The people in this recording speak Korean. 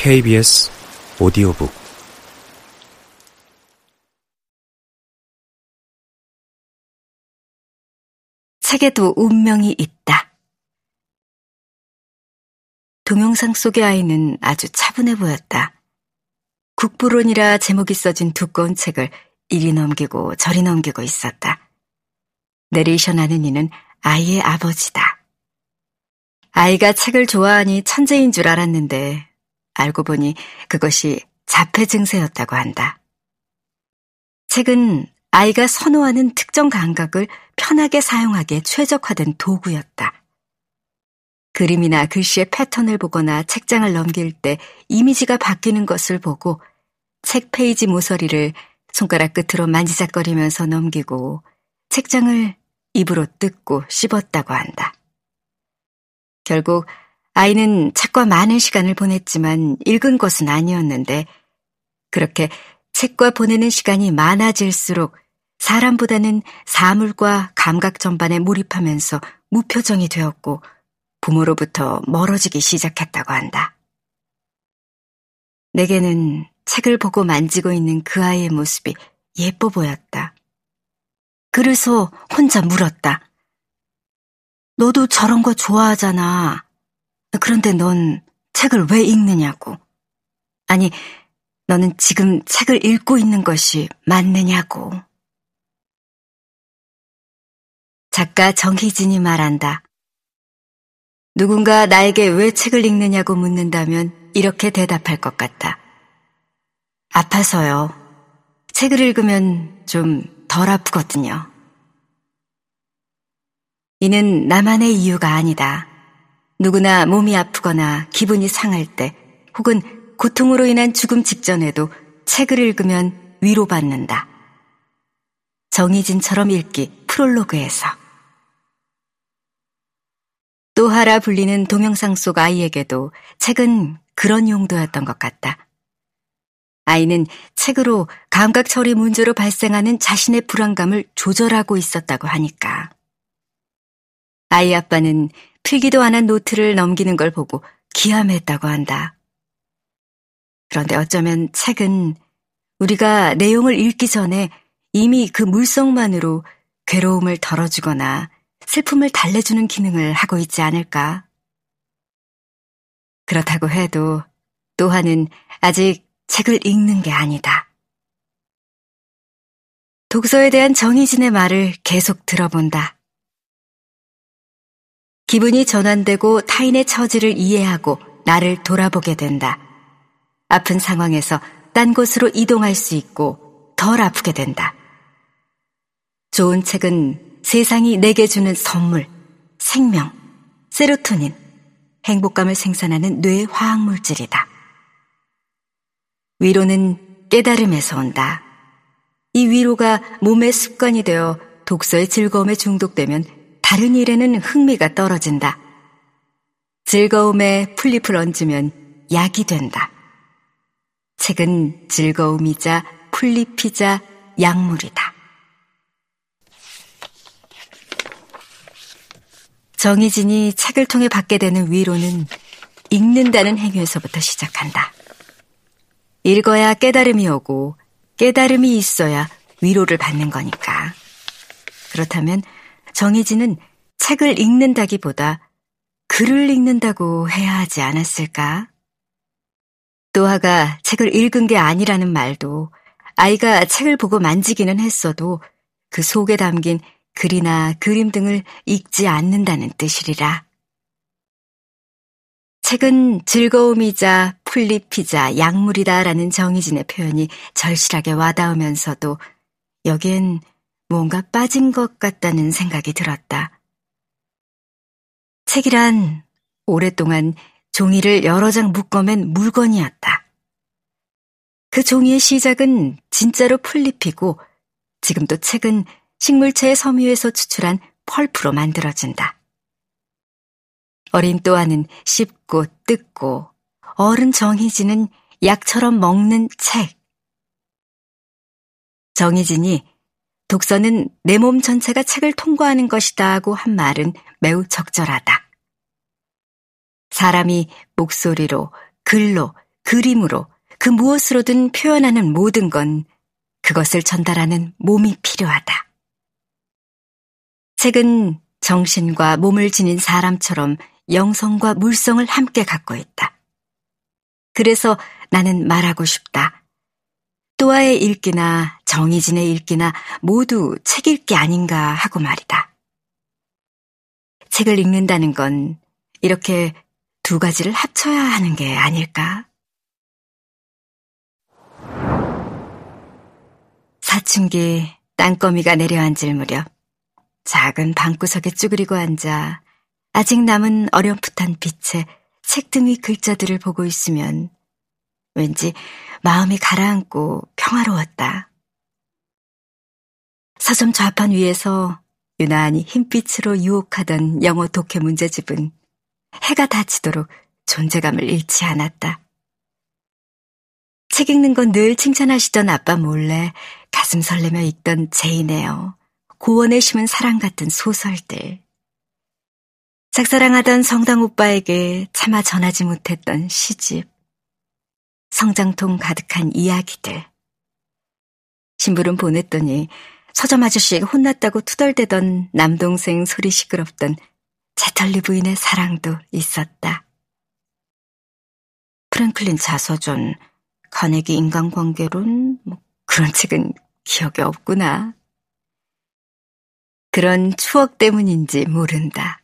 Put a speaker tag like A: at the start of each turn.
A: KBS 오디오북
B: 책에도 운명이 있다. 동영상 속의 아이는 아주 차분해 보였다. 국부론이라 제목이 써진 두꺼운 책을 이리 넘기고 저리 넘기고 있었다. 내레이션 하는 이는 아이의 아버지다. 아이가 책을 좋아하니 천재인 줄 알았는데 알고 보니 그것이 자폐 증세였다고 한다. 책은 아이가 선호하는 특정 감각을 편하게 사용하기에 최적화된 도구였다. 그림이나 글씨의 패턴을 보거나 책장을 넘길 때 이미지가 바뀌는 것을 보고 책 페이지 모서리를 손가락 끝으로 만지작거리면서 넘기고 책장을 입으로 뜯고 씹었다고 한다. 결국 아이는 책과 많은 시간을 보냈지만 읽은 것은 아니었는데 그렇게 책과 보내는 시간이 많아질수록 사람보다는 사물과 감각 전반에 몰입하면서 무표정이 되었고 부모로부터 멀어지기 시작했다고 한다. 내게는 책을 보고 만지고 있는 그 아이의 모습이 예뻐 보였다. 그래서 혼자 물었다. 너도 저런 거 좋아하잖아. 그런데 넌 책을 왜 읽느냐고. 아니, 너는 지금 책을 읽고 있는 것이 맞느냐고. 작가 정희진이 말한다. 누군가 나에게 왜 책을 읽느냐고 묻는다면 이렇게 대답할 것 같다. 아파서요. 책을 읽으면 좀 덜 아프거든요. 이는 나만의 이유가 아니다. 누구나 몸이 아프거나 기분이 상할 때 혹은 고통으로 인한 죽음 직전에도 책을 읽으면 위로받는다. 정희진처럼 읽기 프롤로그에서 또하라 불리는 동영상 속 아이에게도 책은 그런 용도였던 것 같다. 아이는 책으로 감각 처리 문제로 발생하는 자신의 불안감을 조절하고 있었다고 하니까. 아이 아빠는 필기도 안한 노트를 넘기는 걸 보고 기함했다고 한다. 그런데 어쩌면 책은 우리가 내용을 읽기 전에 이미 그 물성만으로 괴로움을 덜어주거나 슬픔을 달래주는 기능을 하고 있지 않을까? 그렇다고 해도 또한은 아직 책을 읽는 게 아니다. 독서에 대한 정희진의 말을 계속 들어본다. 기분이 전환되고 타인의 처지를 이해하고 나를 돌아보게 된다. 아픈 상황에서 딴 곳으로 이동할 수 있고 덜 아프게 된다. 좋은 책은 세상이 내게 주는 선물, 생명, 세로토닌, 행복감을 생산하는 뇌 화학물질이다. 위로는 깨달음에서 온다. 이 위로가 몸의 습관이 되어 독서의 즐거움에 중독되면 다른 일에는 흥미가 떨어진다. 즐거움에 풀잎을 얹으면 약이 된다. 책은 즐거움이자 풀잎이자 약물이다. 정희진이 책을 통해 받게 되는 위로는 읽는다는 행위에서부터 시작한다. 읽어야 깨달음이 오고 깨달음이 있어야 위로를 받는 거니까. 그렇다면 정희진은 책을 읽는다기보다 글을 읽는다고 해야 하지 않았을까? 또하가 책을 읽은 게 아니라는 말도 아이가 책을 보고 만지기는 했어도 그 속에 담긴 글이나 그림 등을 읽지 않는다는 뜻이리라. 책은 즐거움이자 풀잎이자 약물이다라는 정희진의 표현이 절실하게 와닿으면서도 여기엔 뭔가 빠진 것 같다는 생각이 들었다. 책이란 오랫동안 종이를 여러 장 묶어맨 물건이었다. 그 종이의 시작은 진짜로 풀잎이고 지금도 책은 식물체의 섬유에서 추출한 펄프로 만들어진다. 어린 또아는 씹고 뜯고 어른 정희진은 약처럼 먹는 책. 정희진이 독서는 내 몸 전체가 책을 통과하는 것이다 하고 한 말은 매우 적절하다. 사람이 목소리로, 글로, 그림으로, 그 무엇으로든 표현하는 모든 건 그것을 전달하는 몸이 필요하다. 책은 정신과 몸을 지닌 사람처럼 영성과 물성을 함께 갖고 있다. 그래서 나는 말하고 싶다. 또아의 읽기나 정희진의 읽기나 모두 책 읽기 아닌가 하고 말이다. 책을 읽는다는 건 이렇게 두 가지를 합쳐야 하는 게 아닐까? 사춘기 땅거미가 내려앉을 무렵 작은 방구석에 쭈그리고 앉아 아직 남은 어렴풋한 빛에 책등 위 글자들을 보고 있으면 왠지 마음이 가라앉고 평화로웠다. 서점 좌판 위에서 유난히 흰빛으로 유혹하던 영어 독해 문제집은 해가 닫히도록 존재감을 잃지 않았다. 책 읽는 건 늘 칭찬하시던 아빠 몰래 가슴 설레며 읽던 제인에어, 고원에 심은 사랑 같은 소설들. 짝사랑하던 성당 오빠에게 차마 전하지 못했던 시집. 성장통 가득한 이야기들. 신부름 보냈더니 서점 아저씨에게 혼났다고 투덜대던 남동생 소리 시끄럽던 제털리 부인의 사랑도 있었다. 프랭클린 자서전, 카네기 인간관계론, 뭐 그런 책은 기억에 없구나. 그런 추억 때문인지 모른다.